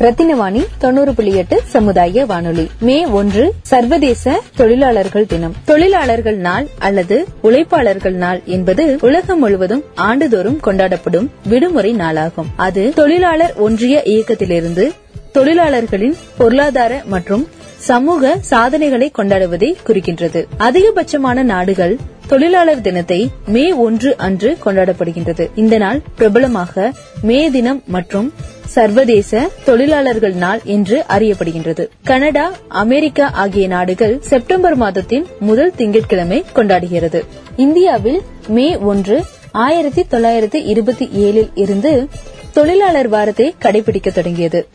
ரத்தினவாணி தொண்ணூறு புள்ளி எட்டு சமுதாய வானொலி. மே ஒன்று சர்வதேச தொழிலாளர்கள் தினம். தொழிலாளர்கள் நாள் அல்லது உழைப்பாளர்கள் நாள் என்பது உலகம் முழுவதும் ஆண்டுதோறும் கொண்டாடப்படும் விடுமுறை நாளாகும். அது தொழிலாளர் ஒன்றிய இயக்கத்திலிருந்து தொழிலாளர்களின் பொருளாதார மற்றும் சமூக சாதனைகளை கொண்டாடுவதை குறிக்கின்றது. அதிகபட்சமான நாடுகள் தொழிலாளர் தினத்தை மே ஒன்று அன்று கொண்டாடப்படுகின்றது. இந்த நாள் பிரபலமாக மே தினம் மற்றும் சர்வதேச தொழிலாளர்கள் நாள் என்று அறியப்படுகின்றது. கனடா அமெரிக்கா ஆகிய நாடுகள் செப்டம்பர் மாதத்தின் முதல் திங்கட்கிழமை கொண்டாடுகிறது. இந்தியாவில் மே ஒன்று ஆயிரத்தி தொள்ளாயிரத்தி இருபத்தி ஏழில் இருந்து தொழிலாளர் வாரத்தை கடைபிடிக்க தொடங்கியது.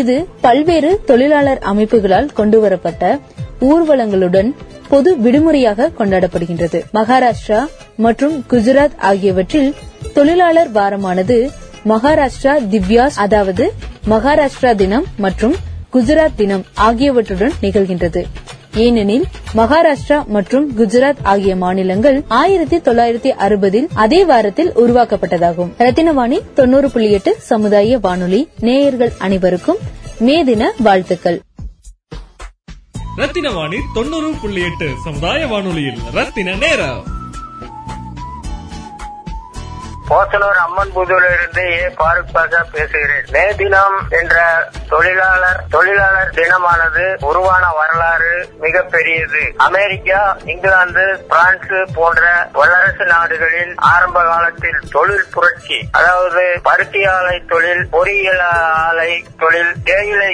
இது பல்வேறு தொழிலாளர் அமைப்புகளால் கொண்டுவரப்பட்ட ஊர்வலங்களுடன் பொது விடுமுறையாக கொண்டாடப்படுகின்றது. மகாராஷ்டிரா மற்றும் குஜராத் ஆகியவற்றில் தொழிலாளர் வாரமானது மகாராஷ்டிரா திவ்யாஸ் அதாவது மகாராஷ்டிரா தினம் மற்றும் குஜராத் தினம் ஆகியவற்றுடன் நிகழ்கின்றது. ஏனெனில் மகாராஷ்டிரா மற்றும் குஜராத் ஆகிய மாநிலங்கள் ஆயிரத்தி தொள்ளாயிரத்தி அறுபதில் அதே வாரத்தில் உருவாக்கப்பட்டதாகும். ரத்தினவாணி தொண்ணூறு புள்ளி எட்டு சமுதாய வானொலி நேயர்கள் அனைவருக்கும் மே தின வாழ்த்துக்கள். ரத்தினவாணி தொண்ணூறு புள்ளி எட்டு சமுதாய வானொலியில் ரத்தின நேரம். போத்தனூர் அம்மன் இருந்து ஏ பாருக் பாஷா பேசுகிறேன். மே தினம் என்ற தொழிலாளர் தொழிலாளர் தினமானது உருவான வரலாறு மிக பெரியது. அமெரிக்கா இங்கிலாந்து பிரான்ஸ் போன்ற வல்லரசு நாடுகளில் ஆரம்ப காலத்தில் தொழில் புரட்சி அதாவது பருத்தி ஆலை தொழில் பொறியியல் ஆலை தொழில் தேயிலை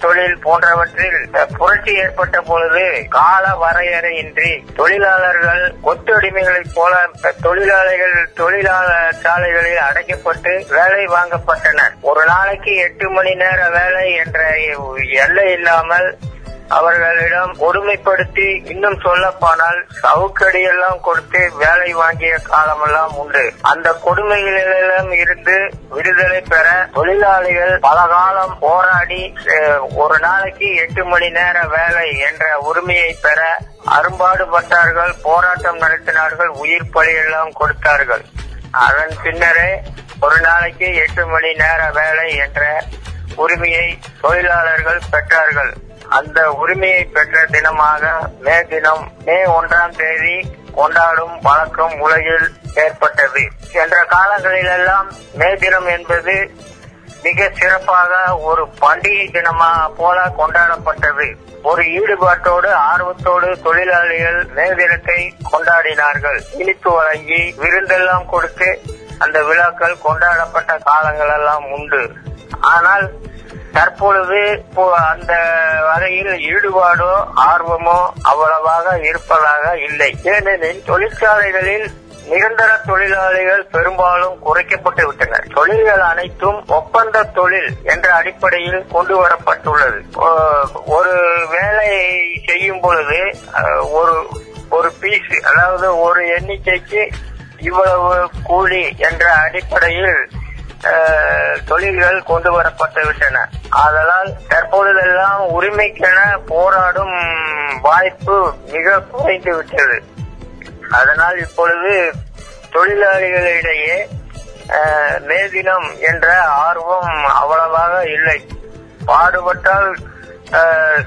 தொழில் போன்றவற்றில் புரட்சி ஏற்பட்ட பொழுது கால வரையறையின்றி தொழிலாளர்கள் கொத்தடிமைகளைப் போல தொழிலாளிகள் தொழிலாளர் சாலைகளில் அடைக்கப்பட்டு வேலை வாங்கப்பட்டனர். ஒரு நாளைக்கு எட்டு மணி நேர வேலை என்ற எல்லை இல்லாமல் அவர்களிடம் கொடுமைப்படுத்தி இன்னும் சொல்லப்போனால் சவுக்கடியெல்லாம் கொடுத்து வேலை வாங்கிய காலமெல்லாம் உண்டு. அந்த கொடுமைகளிலும் இருந்து விடுதலை பெற தொழிலாளிகள் பல காலம் போராடி ஒரு நாளைக்கு எட்டு மணி நேர வேலை என்ற உரிமையை பெற அரும்பாடுபட்டார்கள் போராட்டம் நடத்தினார்கள் உயிர் பலியெல்லாம் கொடுத்தார்கள். அதன் பின்னரே ஒரு நாளைக்கு எட்டு மணி நேர வேலை என்ற உரிமையை தொழிலாளர்கள் பெற்றார்கள். அந்த உரிமையை பெற்ற தினமாக மே தினம் மே ஒன்றாம் தேதி கொண்டாடும் வழக்கம் உலகில் ஏற்பட்டது. சென்ற காலங்களிலெல்லாம் மே தினம் என்பது மிக சிறப்பாக ஒரு பண்டிகை தினமா போல கொண்டாடப்பட்டது. ஒரு ஈடுபாட்டோடு ஆர்வத்தோடு தொழிலாளிகள் மே தினத்தை கொண்டாடினார்கள். இனிப்பு வழங்கி விருந்தெல்லாம் கொடுத்து அந்த விழாக்கள் கொண்டாடப்பட்ட காலங்கள் எல்லாம் உண்டு. ஆனால் தற்பொழுது இப்போ அந்த வகையில் ஈடுபாடோ ஆர்வமோ அவ்வளவாக இருப்பதாக இல்லை. ஏனெனில் தொழிற்சாலைகளில் நிரந்தர தொழிலாளிகள் பெரும்பாலும் குறைக்கப்பட்டு விட்டனர். தொழில்கள் அனைத்தும் ஒப்பந்த தொழில் என்ற அடிப்படையில் கொண்டு வரப்பட்டுள்ளது. ஒரு வேலை செய்யும் பொழுது ஒரு ஒரு பீஸ் அதாவது ஒரு எண்ணிக்கைக்கு இவ்வளவு கூலி என்ற அடிப்படையில் தொழில்கள் கொண்டு வரப்பட்டு விட்டன. ஆதலால் தற்பொழுதெல்லாம் உரிமைக்கென போராடும் வாய்ப்பு மிக குறைந்து விட்டது. அதனால் இப்பொழுது தொழிலாளிகளிடையே மேதினம் என்ற ஆர்வம் அவ்வளவாக இல்லை. பாடுபட்டால்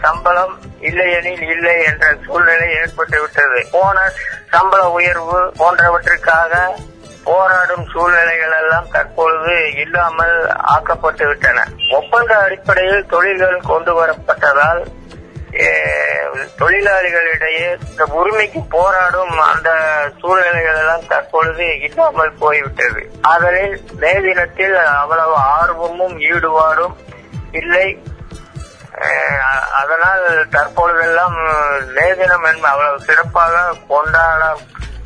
சம்பளம் இல்லையெனில் இல்லை என்ற சூழ்நிலை ஏற்பட்டுவிட்டது போனஸ் சம்பள உயர்வு போன்றவற்றுக்காக போராடும் சூழ்நிலைகள் எல்லாம் தற்பொழுது இல்லாமல் ஆக்கப்பட்டு விட்டன. ஒப்பந்த அடிப்படையில் தொழில்கள் கொண்டு வரப்பட்டதால் தொழிலாளிகளிடையே இந்த உரிமைக்கு போராடும் அந்த சூழ்நிலைகள் எல்லாம் தற்பொழுது இல்லாமல் போய்விட்டது. ஆதலில் மே தினத்தில் அவ்வளவு ஆர்வமும் ஈடுபாடும் இல்லை. அஹ், அதனால் தற்பொழுதெல்லாம் மே தினம் என்ப அவ்வளவு சிறப்பாக கொண்டாட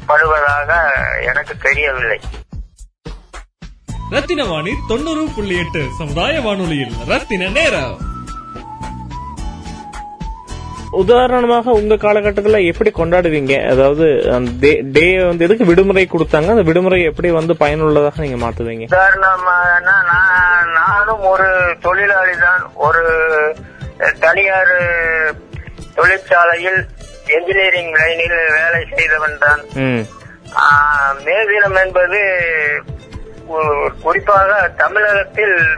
கொண்டாடப்படுவதாக எனக்கு தெரியவில்லை. ரத்தின வாணி தொண்ணூறு புள்ளி எட்டு சமுதாய வானொலியில். ரத்தின நேரம். உதாரணமாக உங்க காலகட்டத்துல எப்படி கொண்டாடுவீங்க? அதாவது அந்த டே வந்து எதுக்கு விடுமுறை கொடுத்தாங்க? அந்த விடுமுறை எப்படி வந்து பயனுள்ளதாக நீங்க மாத்துவீங்க? உதாரணமாக நான் நானும் ஒரு தொழிலாளி தான் ஒரு தனியார் தொழிற்சாலையில் என்ஜினியரிங் லைனில் வேலை செய்தவன் தான். ம். ஆஹ், மே தினம் என்பது குறிப்பாக தமிழகத்தில்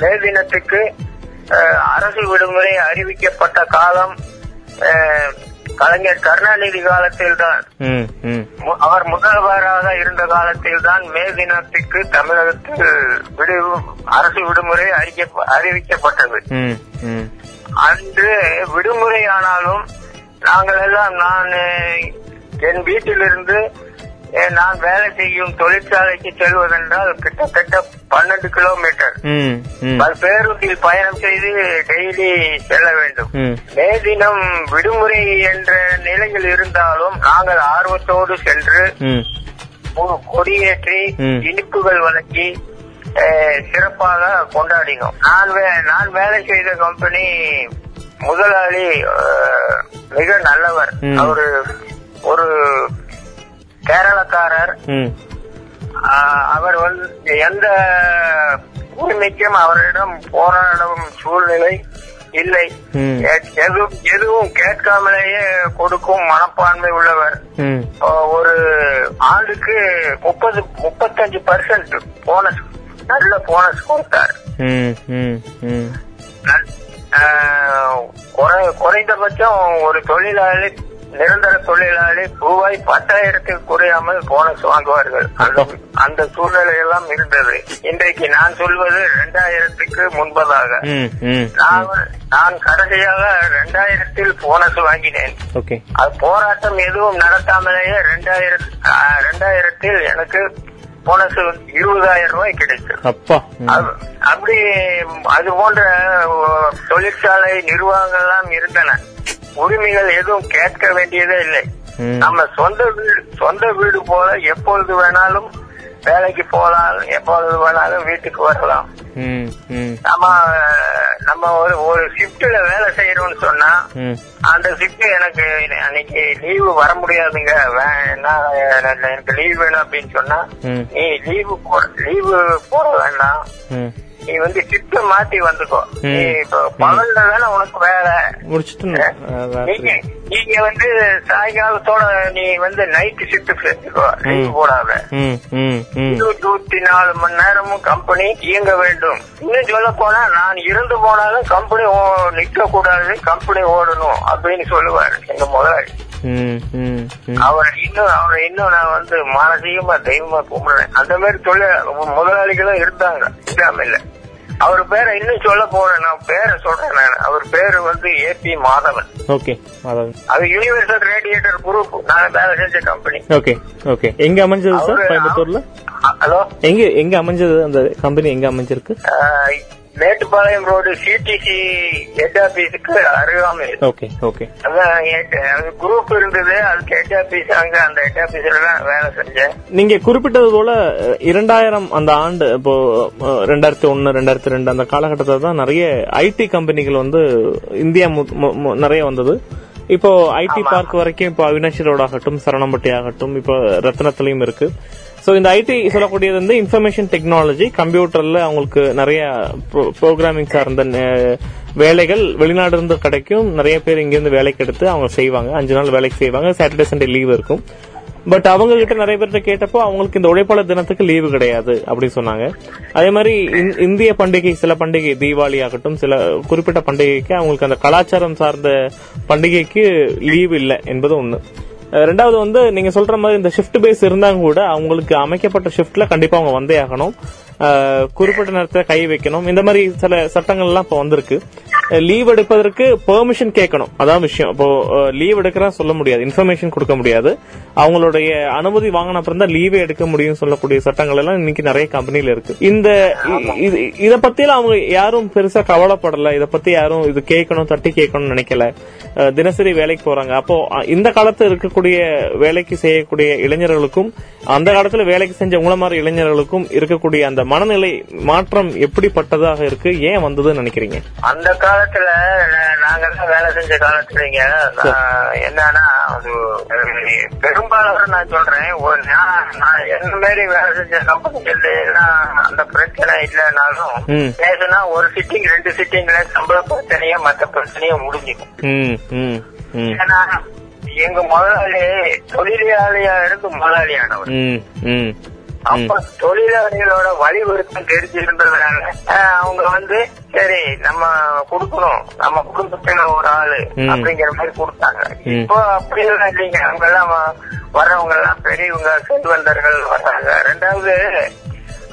மே தினத்துக்கு அரசு விடுமுறை அறிவிக்கப்பட்ட காலம் கலைஞர் கருணாநிதி ம் மு- அவர் முதல்வராக இருந்த காலத்தில் தான் மே தினத்துக்கு தமிழகத்தில் விடு அரசு விடுமுறை அறிவிக்கப்பட்டது. அன்று விடுமுறை ஆனாலும் நாங்கள் எல்லாம் நான் என் வீட்டிலிருந்து நான் வேலை செய்யும் தொழிற்சாலைக்கு செல்வதென்றால் கிட்டத்தட்ட பன்னெண்டு கிலோமீட்டர். பேருந்தில் பயணம் செய்து டெய்லி செல்ல வேண்டும். ம். தினம் விடுமுறை என்ற நிலையில் இருந்தாலும் நாங்கள் ஆர்வத்தோடு சென்று கொடியேற்றி. இனிப்புகள் வழங்கி சிறப்பாக கொண்டாடினோம். நான் நான் வேலை செய்த கம்பெனி முதலாளி மிக நல்லவர். அவரு ஒரு கேரளக்காரர். அவர் வந்து எந்த உரிமைக்கும் அவரிடம் போராடும் சூழ்நிலை இல்லை. எதுவும் எதுவும் கேட்காமலேயே கொடுக்கும் மனப்பான்மை உள்ளவர். ஒரு ஆண்டுக்கு முப்பது முப்பத்தஞ்சு பர்சன்ட் போனஸ் நல்ல போனஸ் கொடுத்தார். குறைந்தபட்சம் ஒரு தொழிலாளி நிரந்தர தொழிலாளி ரூபாய் பத்தாயிரத்துக்கு குறையாமல் போனஸ் வாங்குவார்கள். அந்த அந்த சூழ்நிலை எல்லாம் இருந்தது. இன்றைக்கு நான் சொல்வது இரண்டாயிரத்துக்கு முன்பதாக. நான் நான் கடைசியாக இரண்டாயிரத்தில் போனஸ் வாங்கினேன். அது போராட்டம் எதுவும் நடத்தாமலேயே ரெண்டாயிரத்தில் எனக்கு போனஸ் இருபதாயிரம் ரூபாய் கிடைத்தது அப்பா அப்படி அது போன்ற தொழிற்சாலை நிர்வாகங்கள்லாம் இருந்தன. உரிமைகள் எதுவும் கேட்க வேண்டியதே இல்லை. நம்ம சொந்த வீடு சொந்த வீடு போல எப்பொழுது வேணாலும் வேலைக்கு போகலாம் எப்பொழுது வேணாலும் வீட்டுக்கு வரலாம். நம்ம நம்ம ஒரு ஒரு ஷிப்ட்ல வேலை செய்யறோம்னு சொன்னா அந்த ஷிப்ட் எனக்கு அன்னைக்கு லீவு வர முடியாதுங்க. நான் எனக்கு லீவ் வேணும் அப்படின்னு சொன்னா. நீ லீவு லீவு போட வேண்டாம். நீ வந்து ஷிப்ட மாத்தி வந்துக்கோ. நீ இப்போ பகல்ல தானே உனக்கு வேலை. நீங்க நீங்க வந்து சாயங்காலத்தோட நீ வந்து நைட் ஷிப்ட் செஞ்சுக்கோ. லீவு போடாத இருபத்தி நாலு மணி நேரமும் கம்பெனி இயங்க வேண்டும். இன்னும் சொல்ல போனா நான் இருந்து போனாலும் கம்பெனி நிக்க கூடாது கம்பெனி ஓடணும் அப்படின்னு சொல்லுவார் எங்க முதலாளி. அவர் இன்னும் அவரை இன்னும் நான் வந்து மானசீகமா தெய்வமா கும்பிடுறேன். அந்த மாதிரி தொழில் முதலாளிகளும் இருந்தாங்க. இல்லாம இல்ல. அவர் பேரை இன்னும் சொல்ல போறேன். நான் பேரை சொல்றேன் நான். அவர் பேரு வந்து ஏபி மாதவன். ஓகே அதாவது அது யூனிவர்சல் ரேடியேட்டர் குரூப் நான் வேலை செஞ்ச கம்பெனி ஓகே ஓகே எங்க அமைஞ்சது சார் கோயம்புத்தூர்ல? ஹலோ? எங்க எங்க அமைஞ்சது அந்த கம்பெனி எங்க அமைஞ்சிருக்கு? மேட்டுப்பாளையம் ரோடு சிடிசி ஹெட் ஆபீஸுக்கு அருகாமையில் ஓகே ஓகே. அதான் head- அது குரூப் இருந்தது அதுக்கு ஹெட் ஆபீஸ் அங்க அந்த ஹெட் ஆபீஸ்ல தான் வேலை செஞ்சேன். நீங்க குறிப்பிட்டது போல இரண்டாயிரம் அந்த ஆண்டு இப்போ ரெண்டாயிரத்தி ஒன்னு ரெண்டாயிரத்தி ரெண்டு அந்த காலகட்டத்தில் தான் நிறைய ஐடி கம்பெனிகள் வந்து இந்தியா நிறைய வந்தது. இப்போ ஐடி பார்க் வரைக்கும் இப்போ அவினாஷி ரோட் ஆகட்டும் சரணம்பட்டி ஆகட்டும் இப்போ ரத்னத்திலையும் இருக்கு. ஸோ இந்த ஐடி சொல்லக்கூடியது வந்து இன்ஃபர்மேஷன் டெக்னாலஜி கம்ப்யூட்டர்ல அவங்களுக்கு நிறைய ப்ரோக்ராமிங் சார்ந்த வேலைகள் வெளிநாடு இருந்து கிடைக்கும். நிறைய பேர் இங்கிருந்து வேலைக்கு எடுத்து அவங்க செய்வாங்க. அஞ்சு நாள் வேலைக்கு செய்வாங்க. சாட்டர்டே சண்டே லீவ் இருக்கும். பட் அவங்க கிட்ட நிறைய பேர்கிட்ட கேட்டப்போ அவங்களுக்கு இந்த உழைப்பாளர் தினத்துக்கு லீவு கிடையாது அப்படின்னு சொன்னாங்க. அதே மாதிரி இந்- இந்திய பண்டிகை சில பண்டிகை தீபாவளி ஆகட்டும் சில குறிப்பிட்ட பண்டிகைக்கு அவங்களுக்கு அந்த கலாச்சாரம் சார்ந்த பண்டிகைக்கு லீவு இல்லை என்பது ஒன்று ரெண்டாவது வந்து நீங்க சொல்ற மாதிரி இந்த ஷிஃப்ட் பேஸ் இருந்தாங்க கூட அவங்களுக்கு அமைக்கப்பட்ட ஷிஃப்ட்ல கண்டிப்பா அவங்க வந்தே ஆகணும். குறிப்பிட்ட நேரத்துல கை வைக்கணும். இந்த மாதிரி சில சட்டங்கள் எல்லாம் இப்போ வந்திருக்கு. லீவ் எடுப்பதற்கு பெர்மிஷன் கேட்கணும். அதான் விஷயம். இப்போ லீவ் எடுக்கிறா சொல்ல முடியாது. இன்ஃபர்மேஷன் கொடுக்க முடியாது. அவங்களுடைய அனுமதி வாங்கின அப்புறம் தான் லீவே எடுக்க முடியும் சொல்லக்கூடிய சட்டங்கள் எல்லாம் இன்னைக்கு நிறைய கம்பெனில இருக்கு. இந்த இது பத்தியெல்லாம் அவங்க யாரும் பெருசா கவலைப்படல. இத பத்தி யாரும் இது கேட்கணும் தட்டி கேட்கணும்னு நினைக்கல. தினசரி வேலைக்கு போறாங்க. அப்போ இந்த காலத்துல இருக்கக்கூடிய வேலைக்கு செய்யக்கூடிய இளைஞர்களுக்கும் அந்த காலத்துல வேலைக்கு செஞ்ச உங்களை மாதிரி இளைஞர்களுக்கும் இருக்கக்கூடிய அந்த மனநிலை மாற்றம் எப்படிப்பட்டதாக இருக்கு? ஏன் வந்ததுன்னு நினைக்கிறீங்க? அந்த காலத்துல நா- நாங்கெல்லாம் வேலை செஞ்ச காலத்துலங்க நான் என்னன்னா அது பெரும்பாலும் நான் சொல்றேன் ஒரு என்ன மாதிரி வேலை செஞ்ச கம்பெனிகள் அந்த பிரச்சனை இல்லைனாலும். பேசுனா ஒரு சிட்டிங் ரெண்டு சிட்டிங்ல சம்பள பிரச்சனையா மத்த பிரச்சனையா முடிஞ்சுக்கும். ம் ம் ம். ஏன்னா எங்க முதலாளி தொழிலாளியா இருந்து முதலாளியானவர். அப்ப தொழிலாளிகளோட வழிவருத்தம் தெரிஞ்சிருந்ததுனால அவங்க வந்து சரி நம்ம கொடுக்கணும். நம்ம குடும்பத்துல ஒரு ஆளு. அப்படிங்கிற மாதிரி கொடுத்தாங்க. இப்போ அப்படி எல்லாம் இல்லைங்க. அவங்க எல்லாம் வர்றவங்க எல்லாம் பெரியவங்க செல்வந்தர்கள் வர்றாங்க. ரெண்டாவது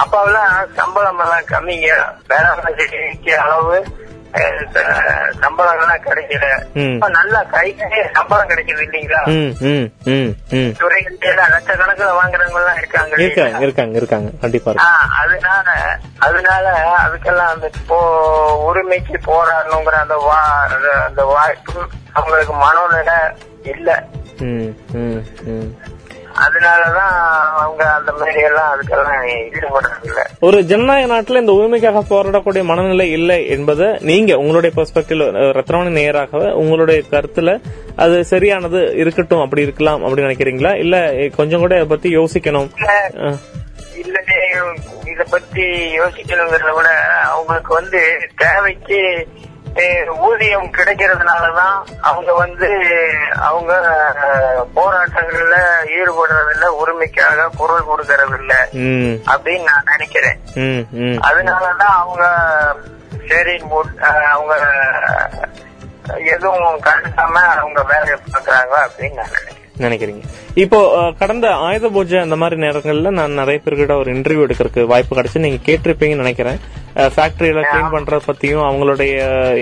அப்பெல்லாம் சம்பளம் எல்லாம் கம்மிங்க. வேளாண்மை அளவு அஹ், ச- சம்பளங்கள்லாம் கிடைக்கல. நல்லா கைக்கே சம்பளம் கிடைக்குது இல்லைங்களா துறைகள் லட்சக்கணக்கில் வாங்குறவங்க எல்லாம் இருக்காங்க இருக்காங்க? இருக்காங்க இருக்காங்க. கண்டிப்பா அதனால அதனால அதுக்கெல்லாம் அந்த போ உரிமைக்கு போராடணுங்கிற அந்த வா அந்த- வாய்ப்பு அவங்களுக்கு மனோநிலை இல்ல. அதனாலதான் அவங்க அந்த மாதிரி எல்லாம் அதுக்கெல்லாம் ஈடுபடுறது இல்ல ஒரு ஜனநாயக நாட்டுல இந்த உரிமைக்காக போராடக்கூடிய மனநிலை இல்லை என்பதை நீங்க உங்களுடைய பெர்ஸ்பெக்டிவ் ரத்னவாணி நேராக உங்களுடைய கருத்துல அது சரியானது இருக்கட்டும் அப்படி இருக்கலாம் அப்படி நினைக்கிறீங்களா? இல்ல கொஞ்சம் கூட இதை பத்தி யோசிக்கணும்? இல்ல. இத பத்தி யோசிக்கணுங்கிறத விட அவங்களுக்கு வந்து தேவைக்கு ஊதியம் கிடைக்கிறதுனாலதான் அவங்க வந்து அவங்க போராட்டங்கள்ல ஈடுபடுறதில்ல உரிமைக்காக குரல் கொடுக்கறதில்ல அப்படின்னு நான் நினைக்கிறேன். அதனாலதான் அவங்க சரி அவங்க எதுவும் கண்டுக்காம அவங்க வேலையை பாக்குறாங்க அப்படின்னு நான் நினைக்கிறேன். நினைக்கிறீங்க. இப்போ கடந்த ஆயுத பூஜை அந்த மாதிரி நேரங்கள்ல நான் நிறைய பேர்கிட்ட ஒரு இன்டர்வியூ எடுக்கிறதுக்கு வாய்ப்பு கிடைச்சு நீங்க கேட்டிருப்பீங்கன்னு நினைக்கிறேன். ஃபேக்டரியில கிளீன் பண்றத பத்தியும் அவங்களுடைய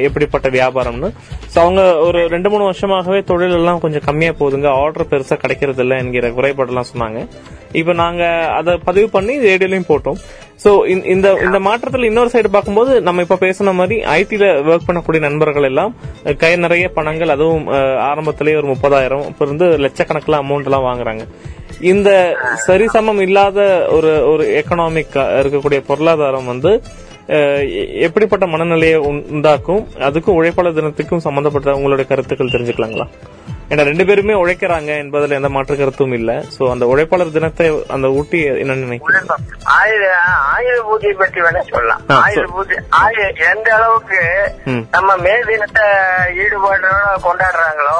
எப்படிப்பட்ட வியாபாரம்னு. சோ அவங்க ஒரு ரெண்டு மூணு வருஷமாகவே தொழில் எல்லாம் கொஞ்சம் கம்மியா போகுதுங்க. ஆர்டர் பெருசா கிடைக்கிறது இல்ல என்கிற குறைபாடெல்லாம் சொன்னாங்க. இப்போ நாங்க அதை பதிவு பண்ணி ரேடியோலயும் போட்டோம். சோ இந்த இந்த மாற்றத்துல இன்னொரு சைடு பார்க்கும்போது நம்ம இப்ப பேசின மாதிரி ஐடில ஒர்க் பண்ணக்கூடிய நண்பர்கள் எல்லாம் கை நிறைய பணங்கள் அதுவும் ஆரம்பத்திலேயே ஒரு முப்பதாயிரம் இப்ப இருந்து லட்சக்கணக்கில் அமௌண்ட் எல்லாம் வாங்குறாங்க. இந்த சரிசமம் இல்லாத ஒரு ஒரு எக்கனாமிக் இருக்கக்கூடிய பொருளாதாரம் வந்து எ- எப்படிப்பட்ட மனநிலையை உண்டாக்கும் அதுக்கும் உழைப்பாளர் தினத்துக்கும் சம்பந்தப்பட்ட உங்களுடைய கருத்துக்கள் தெரிஞ்சுக்கலாங்களா? ஏன்னா ரெண்டு பேருமே உழைக்கிறாங்க என்பதுல எந்த மாற்று கருத்தும் இல்ல சோ அந்த உழைப்பாளர் தினத்தை அந்த ஊட்டி என்ன நினைக்கிறீங்க ஆயுத ஆயுத பூஜை பற்றி வேணா சொல்லலாம் ஆயுத. பூஜை ஆயு எந்த அளவுக்கு. நம்ம மே தினத்தை ஈடுபாடோட கொண்டாடுறாங்களோ.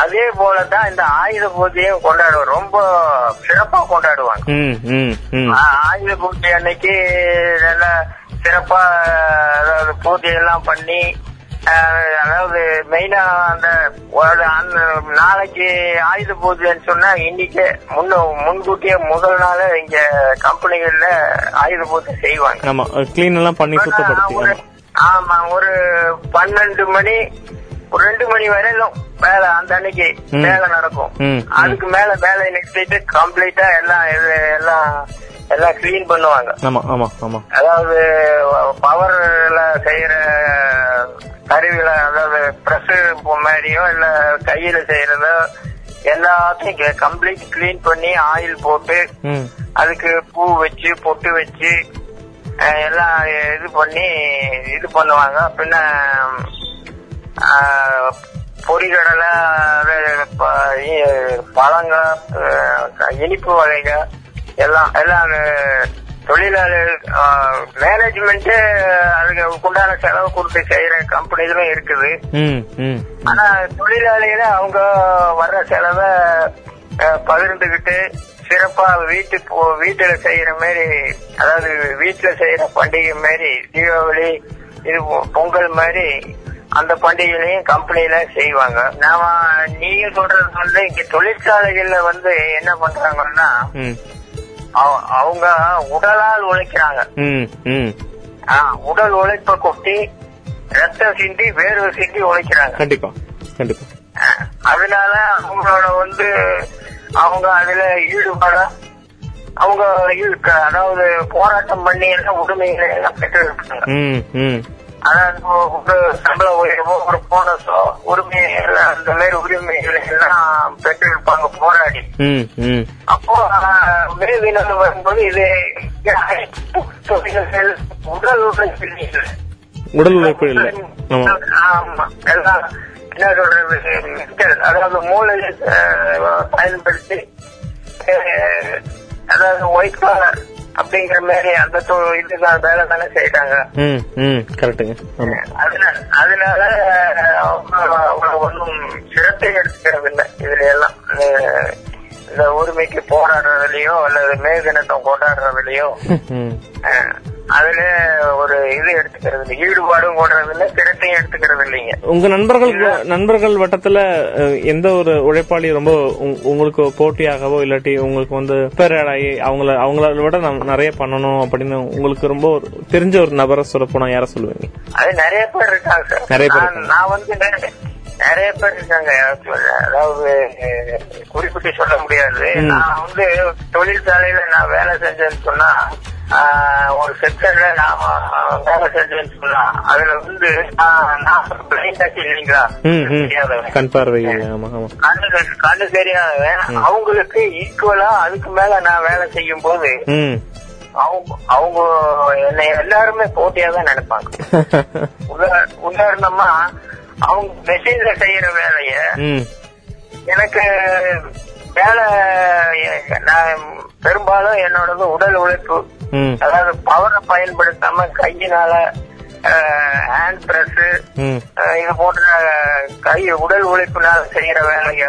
அதே போலதான் இந்த ஆயுத பூஜையும் கொண்டாடுவோம் ரொம்ப சிறப்பா கொண்டாடுவாங்க ஆயுத பூஜை அன்னைக்கு நல்லா சிறப்பா அதாவது பூஜை எல்லாம் பண்ணி அதாவது மெயினா அந்த நாளைக்கு ஆயுத பூஜைன்னு சொன்னா இன்னைக்கு முன்ன முன்கூட்டியே முதல் நாள் இங்க கம்பெனிகள்ல ஆயுத பூஜை செய்வாங்க ஆமா கிளீன் எல்லாம் பண்ணி சுத்தப்படுத்தி ஆமா. ஒரு பன்னெண்டு மணி ஒரு ரெண்டு மணி வரையிலும் வேலை அந்த அன்னைக்கு. வேலை நடக்கும். அதுக்கு மேல வேலை நிறுத்திட்டு கம்ப்ளீட்டா எல்லாம் எல்லாம் எல்லாம் கிளீன் பண்ணுவாங்க. ஆமா ஆமா ஆமா. அதாவது பவர்ல செய்யற கருவில அதாவது பிரஸ் மாதிரியோ இல்ல கையில செய்யறதோ எல்லாத்தையும் கம்ப்ளீட் கிளீன் பண்ணி ஆயில் போட்டு அதுக்கு பூ வச்சு பொட்டு வச்சு எல்லாம் இது பண்ணி இது பண்ணுவாங்க. பின்ன அஹ், பொரிகடலை அது ப- இ- பழங்கள் அஹ், இனிப்பு வகைகள் எல்லாம் எல்லாம் தொழிலாளர் மேனேஜ்மெண்ட் அதுக்கு உண்டான செலவு கொடுத்து செய்யற கம்பெனிகளும் இருக்குது. ஆனா தொழிலாளிகளை அவங்க வர்ற செலவை பகிர்ந்துகிட்டு சிறப்பா வீட்டு வீட்டுல செய்யற மாதிரி அதாவது வீட்டுல செய்யற பண்டிகை மாதிரி தீபாவளி இது பொங்கல் மாதிரி அந்த பண்டிகைகளையும் கம்பெனில செய்வாங்க. நாம நீங்க சொல்றது வந்து இங்க தொழிற்சாலைகள்ல வந்து என்ன பண்றாங்கன்னா அவங்க உடலால் உழைக்கிறாங்க. உடல் உழைப்பை கொட்டி ரத்தம் சிந்தி வேர்வை சிந்தி உழைக்கிறாங்க. கண்டிப்பா கண்டிப்பா. அதனால அவங்களோட வந்து அவங்க அதுல ஈடுபாட அவங்க அதாவது போராட்டம் பண்ணி எல்லாம் உரிமைகளை எல்லாம் பெற்று இருக்காங்க ம் ம். அதாவது ஒரு சம்பள உயர்வோ ஒரு போனஸோ உரிமை எல்லாம் அந்த மாதிரி உரிமைகளை எல்லாம் பெற்றிருப்பாங்க போராடி. அப்போ மேல்வினர்கள் வரும்போது இது தொழில்கள் உடல் உழைப்பு இல்லை. உடல் உழைப்பு இல்லை. ஆமா. எல்லாம் என்ன சொல்றது அதாவது மூளையை பயன்படுத்தி அதாவது ஒயிட் காலர் அப்படிங்கிற மாதிரி அந்த இதுதான். வேலை தானே செய்யறாங்க கரெக்டுங்க அதனால ஒன்றும் சிரத்தை எடுத்துக்கிறது இல்லை இதுல எல்லாம் இந்த- உரிமைக்கு போராடுறதுலயோ அல்லது மேகனத்தம் கொண்டாடுறதுலயோ அதுல ஒரு இது எடுத்துக்கிறது இல்லை ஈடுபாடும் கொள்றது இல்லை சிரத்தையும் எடுத்துக்கிறது இல்லைங்க உங்க நண்பர்கள் நண்பர்கள் வட்டத்துல எந்த ஒரு உழைப்பாளி ரொம்ப உங்க- உங்களுக்கு போட்டியாகவோ இல்லாட்டி உங்களுக்கு வந்து prepared ஆகி அவங்கள அவங்கள விட நம்ம நிறைய பண்ணணும் அப்படின்னு உங்களுக்கு ரொம்ப தெரிஞ்ச ஒரு நபரை சொல்ல போனா யார சொல்லுவீங்க? அது நிறைய பேர் இருக்காங்க சார். நிறைய பேர் நான்- வந்து நிறைய பேர் இருக்காங்க அதாவது குறிப்பிட்டு சொல்ல முடியாது. நான் வந்து தொழிற்சாலையில நான் வேலை செஞ்சேன்னு சொன்னா ஒரு செக்ஷன்ல நான் வேலை செஞ்சேன்னு சொன்னா அதுல வந்து. கண் கண்ணு தெரியாதவன் அவங்களுக்கு ஈக்குவலா அதுக்கு மேல நான் வேலை செய்யும் போது அவங்க அவங்க என்னை எல்லாருமே போட்டியா தான் நினைப்பாங்க. உதா- உதாரணமா அவங்க மெஷின்ல செய்யற வேலைய எனக்கு வேலை நான் பெரும்பாலும் என்னோடது உடல் உழைப்பு. அதாவது பவரை பயன்படுத்தாம கையினால ஹேண்ட் பிரஸ் இது போன்ற கை உடல் உழைப்பினால செய்யற வேலைய?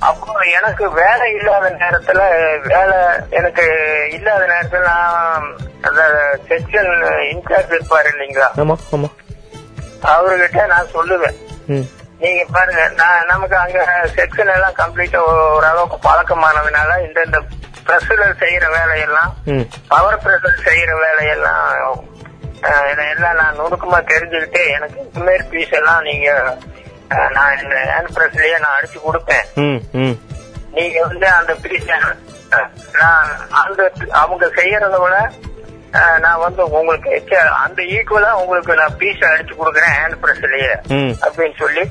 அப்போ எனக்கு வேலை இல்லாத நேரத்துல வேலை எனக்கு இல்லாத நேரத்துல நான் அந்த செக்ஷன் இன்சார்ஜ் இருப்பாரு இல்லைங்களா? அவர்கிட்ட நான் சொல்லுவேன். நீங்க பாருங்க நான் நமக்கு அங்க செக்ஷன் எல்லாம் கம்ப்ளீட்டா ஓரளவுக்கு பழக்கமானதுனால இந்த பிரஸ்ல செய்யற வேலையெல்லாம் பவர் பிரஷர் செய்யற வேலையெல்லாம் எல்லாம் நான் நுணுக்கமா தெரிஞ்சுக்கிட்டு எனக்கு இந்த மாதிரி பீஸ் எல்லாம் நீங்க நான் இந்த ஹேண்ட் பிரஸ்லயே நான் அடிச்சு கொடுப்பேன். நீங்க வந்து அந்த பீஸ் நான் அந்த அவங்க செய்யறத விட நான் வந்து உங்களுக்கு அந்த ஈக்குவலா உங்களுக்கு நான் பீஸ் அடிச்சு கொடுக்குறேன் ஹேண்ட் பிரஸ்லயே அப்படின்னு சொல்லி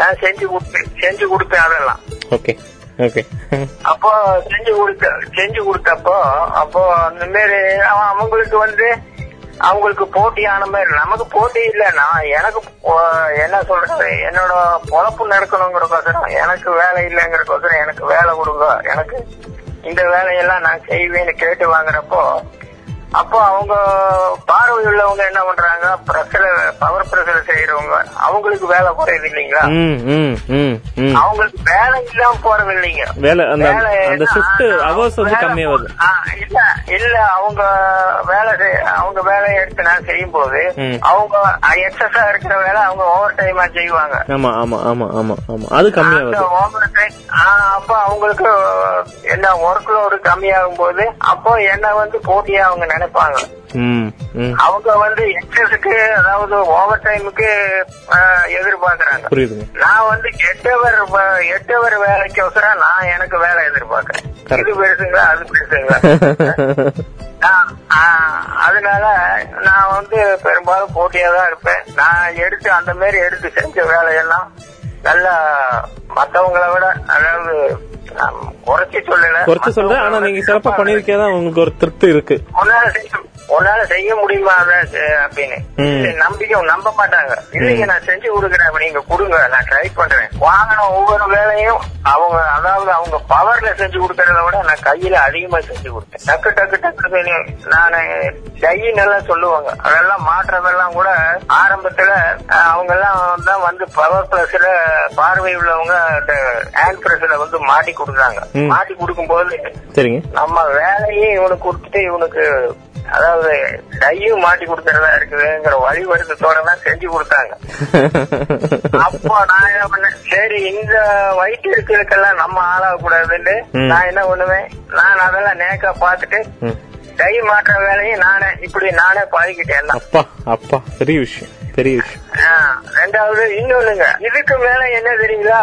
நான் செஞ்சு கொடுப்பேன். செஞ்சு கொடுப்பேன் அதெல்லாம். ஓகே. அப்போ செஞ்சு கொடுத்த செஞ்சு கொடுத்தப்போ அப்போ அந்த மாதிரி அவங்களுக்கு வந்து அவங்களுக்கு போட்டியான மாதிரி நமக்கு போட்டி இல்ல நான் எனக்கு என்ன சொல்றது என்னோட பொழப்பு நடக்கணுங்கிறக்கோசரம் எனக்கு வேலை இல்லைங்கிறக்கோசரம் எனக்கு வேலை கொடுங்க எனக்கு இந்த வேலையெல்லாம் நான் செய்வேன்னு கேட்டு வாங்குறப்போ அப்போ அவங்க பார்வை உள்ளவங்க என்ன பண்றாங்க? பிரஷர் பவர் பிரஷர் செய்யறவங்க அவங்களுக்கு வேலை குறையுது இல்லைங்களா அவங்களுக்கு வேலை இல்லாம போறது இல்லைங்க வேலை அந்த ஷிஃப்ட் அவர்ஸ் வந்து இல்ல இல்ல அவங்க வேலை அவங்க வேலையை எடுத்து நான் செய்யும் போது. அவங்க எக்ஸஸா இருக்கிற வேலை அவங்க ஓவர் டைமா செய்வாங்க. ஆமா ஆமா ஆமா ஆமா ஆமா. அது over time, ஆ, அப்போ அவங்களுக்கு என்ன ஒர்க் லோடு கம்மியாகும் போது அப்போ என்ன வந்து போட்டியா அவங்க நினைப்பாங்க. அவங்க வந்து எக்ஸஸுக்கு அதாவது ஓவர் டைமுக்கு எதிர்பார்க்கறாங்க. நான் வந்து எட்டவர் எட்டவர் வேலைக்கோசரம் நான் எனக்கு வேலை எதிர்பார்க்கறேன். இது பெருசுங்களா அது பெருசுங்களா? அதனால நான் வந்து பெரும்பாலும் போட்டியா தான் இருப்பேன். நான் எடுத்து அந்த மாதிரி எடுத்து செஞ்ச வேலையெல்லாம் நல்லா மத்தவங்கள விட அதாவது குறைச்சி சொல்லல. குறைச்சு சொல்றேன் ஆனா நீங்க சிறப்பா பண்ணிருக்கேதான் உங்களுக்கு ஒரு திருப்தி இருக்கு. செய்ய உன்னால செய்ய முடியுமா அப்படின்னு. நம்பிக்கை நம்ப மாட்டாங்க. இல்லைங்க நான் செஞ்சு கொடுக்குறேன் நீங்க கொடுங்க. நான் ட்ரை பண்றேன். வாங்கின ஒவ்வொரு வேலையும் அவங்க அதாவது அவங்க பவர்ல செஞ்சு கொடுக்கறத விட நான் கையில அதிகமா செஞ்சு கொடுத்தேன். டக்கு டக்கு டக்கு நான் கையின் எல்லாம் சொல்லுவாங்க. அதெல்லாம் மாற்றதெல்லாம் கூட ஆரம்பத்துல அவங்க எல்லாம் தான் வந்து பவர் பிளஸ்ல பார்வை உள்ளவங்க ஹேண்ட் பிரஸ்ல வந்து மாட்டி கொடுக்குறாங்க. மாட்டி கொடுக்கும் போது நம்ம வேலையே இவனுக்கு கொடுத்துட்டு இவனுக்கு அதாவது டையும் மாட்டி கொடுக்கறதா இருக்குதுங்கிற வழி வருத்தத்தோட தான் செஞ்சு கொடுத்தாங்க அப்போ நான் என்ன பண்ணேன் சரி இந்த வயிற்று இருக்கிறதுக்கெல்லாம் நம்ம ஆளாக கூடாதுன்னு. நான் என்ன பண்ணுவேன் நான் அதெல்லாம் நேக்கா பார்த்துட்டு ம். டை மாற்ற வேலையும் நானே இப்படி நானே பழகிட்டேன் தான். அப்பா அப்பா பெரிய விஷயம் பெரிய விஷயம் ரெண்டாவது இன்னொன்னுங்க. இதுக்கு மேல என்ன தெரியுங்களா.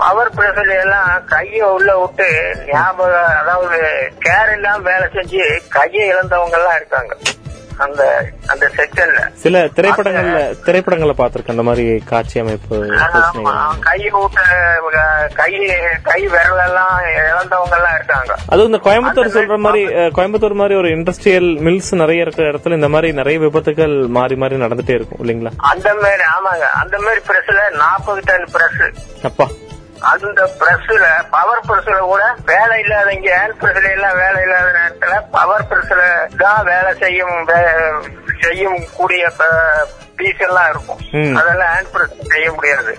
பவர் பிரஷர் எல்லாம் கைய உள்ள விட்டு ஞாபகம் அதாவது கேர் இல்லாம வேலை செஞ்சு கையை இழந்தவங்க எல்லாம் இருக்காங்க. அந்த அந்த செக்ஷன்ல சில திரைப்படங்கள்ல திரைப்படங்களை பார்த்திருக்கேன் அந்த மாதிரி காட்சி அமைப்பு கை விட்டு கை கை விரல் எல்லாம் இழந்தவங்க எல்லாம் இருக்காங்க. அதுவும் இந்த கோயம்புத்தூர் சொல்ற மாதிரி கோயம்புத்தூர் மாதிரி ஒரு இண்டஸ்ட்ரியல் மில்ஸ் நிறைய இருக்கிற இடத்துல இந்த மாதிரி நிறைய விபத்துகள் மாறி மாறி நடந்துட்டே இருக்கும் இல்லைங்களா? அந்த மாதிரி ஆமாங்க. அந்த மாதிரி பிரஸ்ல நாற்பது டன் பிரஸ் அப்பா. அந்த பிரஸ்ல பவர் பிரஸ்ல கூட வேலை இல்லாதவங்க ஹேண்ட் பிரஸ்ல எல்லாம் வேலை இல்லாத நேரத்துல பவர் பிரஸ்ல தான் வேலை செய்யும் வே- செய்யும் கூடிய பீஸ் எல்லாம் இருக்கும். அதெல்லாம் ஹேண்ட் பிரஸ் செய்ய முடியாது.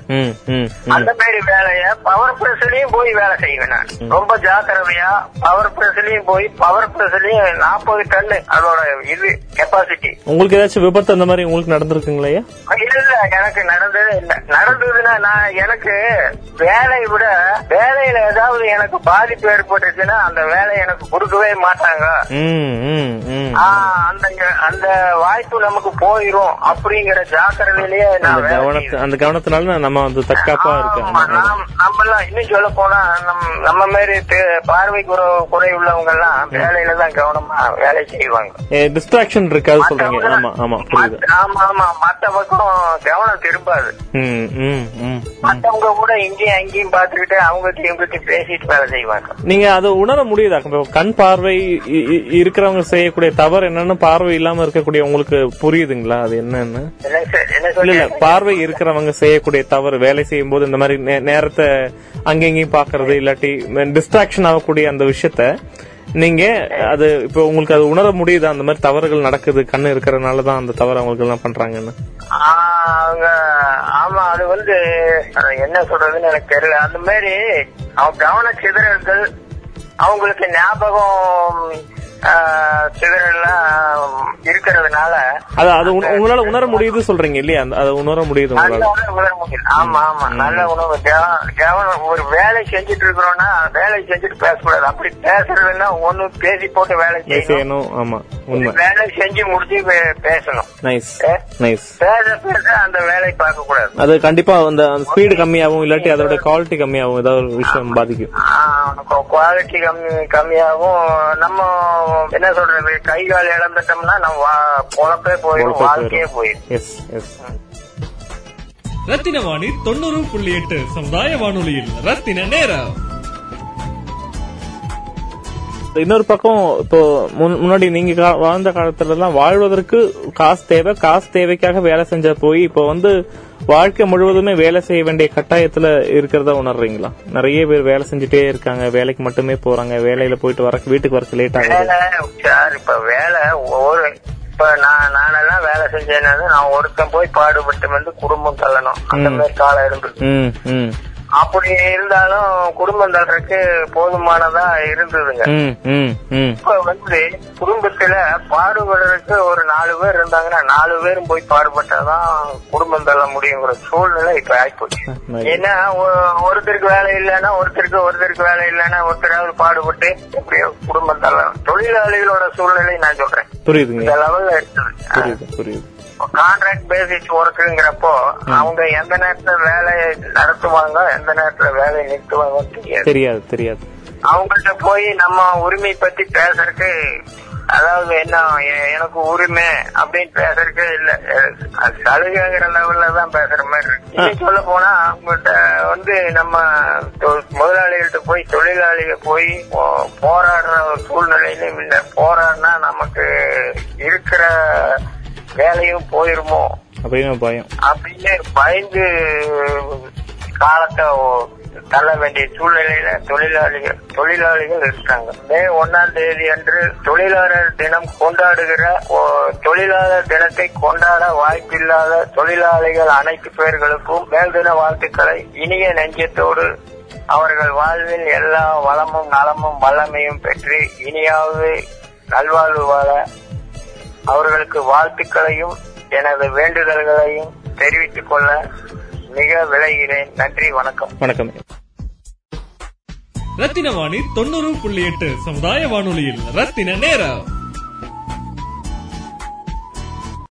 அந்த மாதிரி வேலைய பவர் பிரஸ்லயும் போய் வேலை செய்வேன் நான். ரொம்ப ஜாக்கிரதையா பவர் பிரஸ்லயும் போய் பவர் பிரஸ்லயும் நாற்பது டன் அதோட இது கெப்பாசிட்டி உங்களுக்கு ஏதாச்சும் விபத்து அந்த மாதிரி உங்களுக்கு நடந்திருக்குங்களா? இல்ல இல்ல எனக்கு நடந்ததே இல்ல. நடந்ததுன்னா நான் எனக்கு வேலையை விட வேலையில ஏதாவது எனக்கு பாதிப்பு ஏற்பட்டுச்சுன்னா அந்த வேலையை எனக்கு கொடுக்கவே மாட்டாங்க. அந்த அந்த வாய்ப்பு நமக்கு போயிரும். அப்படிங்கிற ஜாக்கிரதையிலேயே அந்த கவனத்தினால நம்ம வந்து தற்காப்பா இருக்கோம் நாம் நம்ம எல்லாம் இன்னும் சொல்ல போனா நம் நம்ம மாதிரி பார்வை குறை உள்ளவங்க எல்லாம் வேலையில தான் கவனமா வேலை செய்வாங்க. டிஸ்ட்ராக்ஷன் இருக்காது சொல்றீங்க. ஆமா ஆமா புரியுது. ஆமா ஆமா. மத்த பக்கம் கவனம் திரும்பாது. மத்தவங்க கூட இங்கேயும் அங்கேயும் பாத்துக்கிட்டு அவங்க இவங்கிட்ட பேசிட்டு வேலை செய்வாங்க. நீங்க அதை உணர முடியுதா? கண் பார்வை இருக்கிறவங்க செய்யக்கூடிய தவறு என்னன்னு பார்வை இல்லாம இருக்கக்கூடிய உங்களுக்கு புரியுதுங்களா? அது என்னன்னு? இல்ல பார்வை இருக்கிறவங்க செய்யக்கூடிய தவறு வேலை செய்யும் போது இந்த மாதிரி நேரத்தை அங்கெங்கேயும் பாக்குறது இல்லாட்டி டிஸ்ட்ராக்ஷன் ஆகக்கூடிய அந்த விஷயத்த நீங்க அது இப்போ உங்களுக்கு அது உணர முடியுதா? அந்த மாதிரி தவறுகள் நடக்குது கண்ணு இருக்கிறதுனால தான் அந்த தவறு அவங்களுக்கு எல்லாம் பண்றாங்கன்னு அவங்க ஆமா அது வந்து என்ன சொல்றதுன்னு எனக்கு தெரியல. அந்த மாதிரி அவங்க கவன சிதறல்கள் அவங்களுக்கு ஞாபகம் சிதறல்லாம் இருக்கிறதுனால அது அது உங்களால உணர முடியுது சொல்றீங்க இல்லையா? அதை உணர முடியுது உணர முடியும் ஆமா ஆமா. நல்ல உணவு. கவ- கவனம் ஒரு வேலை செஞ்சுட்டு இருக்கிறோம்னா வேலை செஞ்சுட்டு பேசக்கூடாது. அப்படி பேசுறதுன்னா ஒண்ணு பேசி போட்டு வேலை செய்யணும். ஆமா உண்மை. வேலை செஞ்சு முடிச்சு பேசணும். நைஸ்? நைஸ் பேச பேச அந்த வேலையை பார்க்க கூடாது அது கண்டிப்பா அந்த ஸ்பீடு கம்மியாகும் இல்லாட்டி அதோட குவாலிட்டி கம்மியாகும். ஏதாவது ஒரு விஷயம் பாதிக்கும். குவாலிட்டி கம்மி கம்மியாகும். நம்ம என்ன சொல்றது? கை கால் இழந்துட்டோம்னா நம்ம வா- பொழப்பே போயிடும் வாழ்க்கையே போயிடும். எஸ் எஸ் ரத்தின வாணி தொண்ணூறு புள்ளி எட்டு சமுதாய வானொலியில் ரத்தின நேரம். இன்னொரு பக்கம் இப்போ முன்- முன்னாடி நீங்க வாழ்ந்த காலத்துல எல்லாம் வாழ்வதற்கு காசு தேவை. காசு தேவைக்காக வேலை செஞ்ச போய் இப்போ வந்து வாழ்க்கை முழுவதுமே வேலை செய்ய வேண்டிய கட்டாயத்துல இருக்கிறத உணர்றீங்களா? நிறைய பேர் வேலை செஞ்சுட்டே இருக்காங்க. வேலைக்கு மட்டுமே போறாங்க. வேலையில போயிட்டு வர வீட்டுக்கு வரக்கு லேட் ஆகுது. சார் இப்ப வேலை ஒரு இப்ப நான் நானெல்லாம் வேலை செஞ்சேன்னா நான் ஒருத்தன் போய் பாடுபட்டு வந்து குடும்பம் தள்ளணும். அந்த மாதிரி காலம் ம். அப்படி இருந்தாலும் குடும்பம் தள்ளுறதுக்கு போதுமானதா இருந்ததுங்க. இப்ப வந்து குடும்பத்துல பாடுபடுறதுக்கு ஒரு நாலு பேர் இருந்தாங்கன்னா நாலு பேரும் போய் பாடுபட்டாதான் குடும்பம் தள்ள முடியுங்கிற சூழ்நிலை இப்ப ஆயிப்போச்சு. ஏன்னா ஒருத்தருக்கு வேலை இல்லைன்னா ஒருத்தருக்கு ஒருத்தருக்கு வேலை இல்லைன்னா ஒருத்தராவது பாடுபட்டு எப்படியோ குடும்பம் தள்ளலாம். தொழிலாளிகளோட சூழ்நிலை நான் சொல்றேன். புரியுதுங்க. இந்த லெவல்ல இருக்குது. புரியுது புரியுது. கான்ட்ராக்ட் பேசிஸ் ஒர்க்குங்கிறப்போ அவங்க எந்த நேரத்துல வேலையை நடத்துவாங்க எந்த நேரத்துல வேலையை நிறுத்துவாங்கன்னு தெரியாது. தெரியாது அவங்கள்ட்ட போய் நம்ம உரிமை பத்தி பேசுறதுக்கு அதாவது என்ன எனக்கு உரிமை அப்படின்னு பேசுறதுக்கு இல்ல. சலுகைங்கிற லெவல்ல தான் பேசுற மாதிரி இருக்கு. சொல்ல போனா அவங்கள்ட்ட வந்து நம்ம முதலாளிகள்ட்ட போய் தொழிலாளிகள் போய் போராடுற சூழ்நிலையிலும் இல்ல. போராடினா நமக்கு இருக்கிற வேலையும் போயிருமோ? அப்படின்னு பயம். அப்படின்னு பயந்து காலத்தை தள்ள வேண்டிய சூழ்நிலையில தொழிலாளிகள் தொழிலாளிகள் இருக்காங்க. மே ஒன்னாம் தேதி அன்று தொழிலாளர் தினம் கொண்டாடுகிற தொழிலாளர் தினத்தை கொண்டாட வாய்ப்பில்லாத தொழிலாளிகள் அனைத்து பேர்களுக்கும் மேல்தின வாழ்த்துக்களை. இனிய நெஞ்சத்தோடு அவர்கள் வாழ்வில் எல்லா வளமும் நலமும் வல்லமையும் பெற்று இனியாவது நல்வாழ்வு வாழ அவர்களுக்கு வாழ்த்துக்களையும் எனது வேண்டுதல்களையும் தெரிவித்துக் கொள்ள மிக விளைகிறேன் நன்றி வணக்கம். வணக்கம். ரத்தின வாணி தொண்ணூறு புள்ளி எட்டு சமுதாய வானொலியில் ரத்தின நேரம்.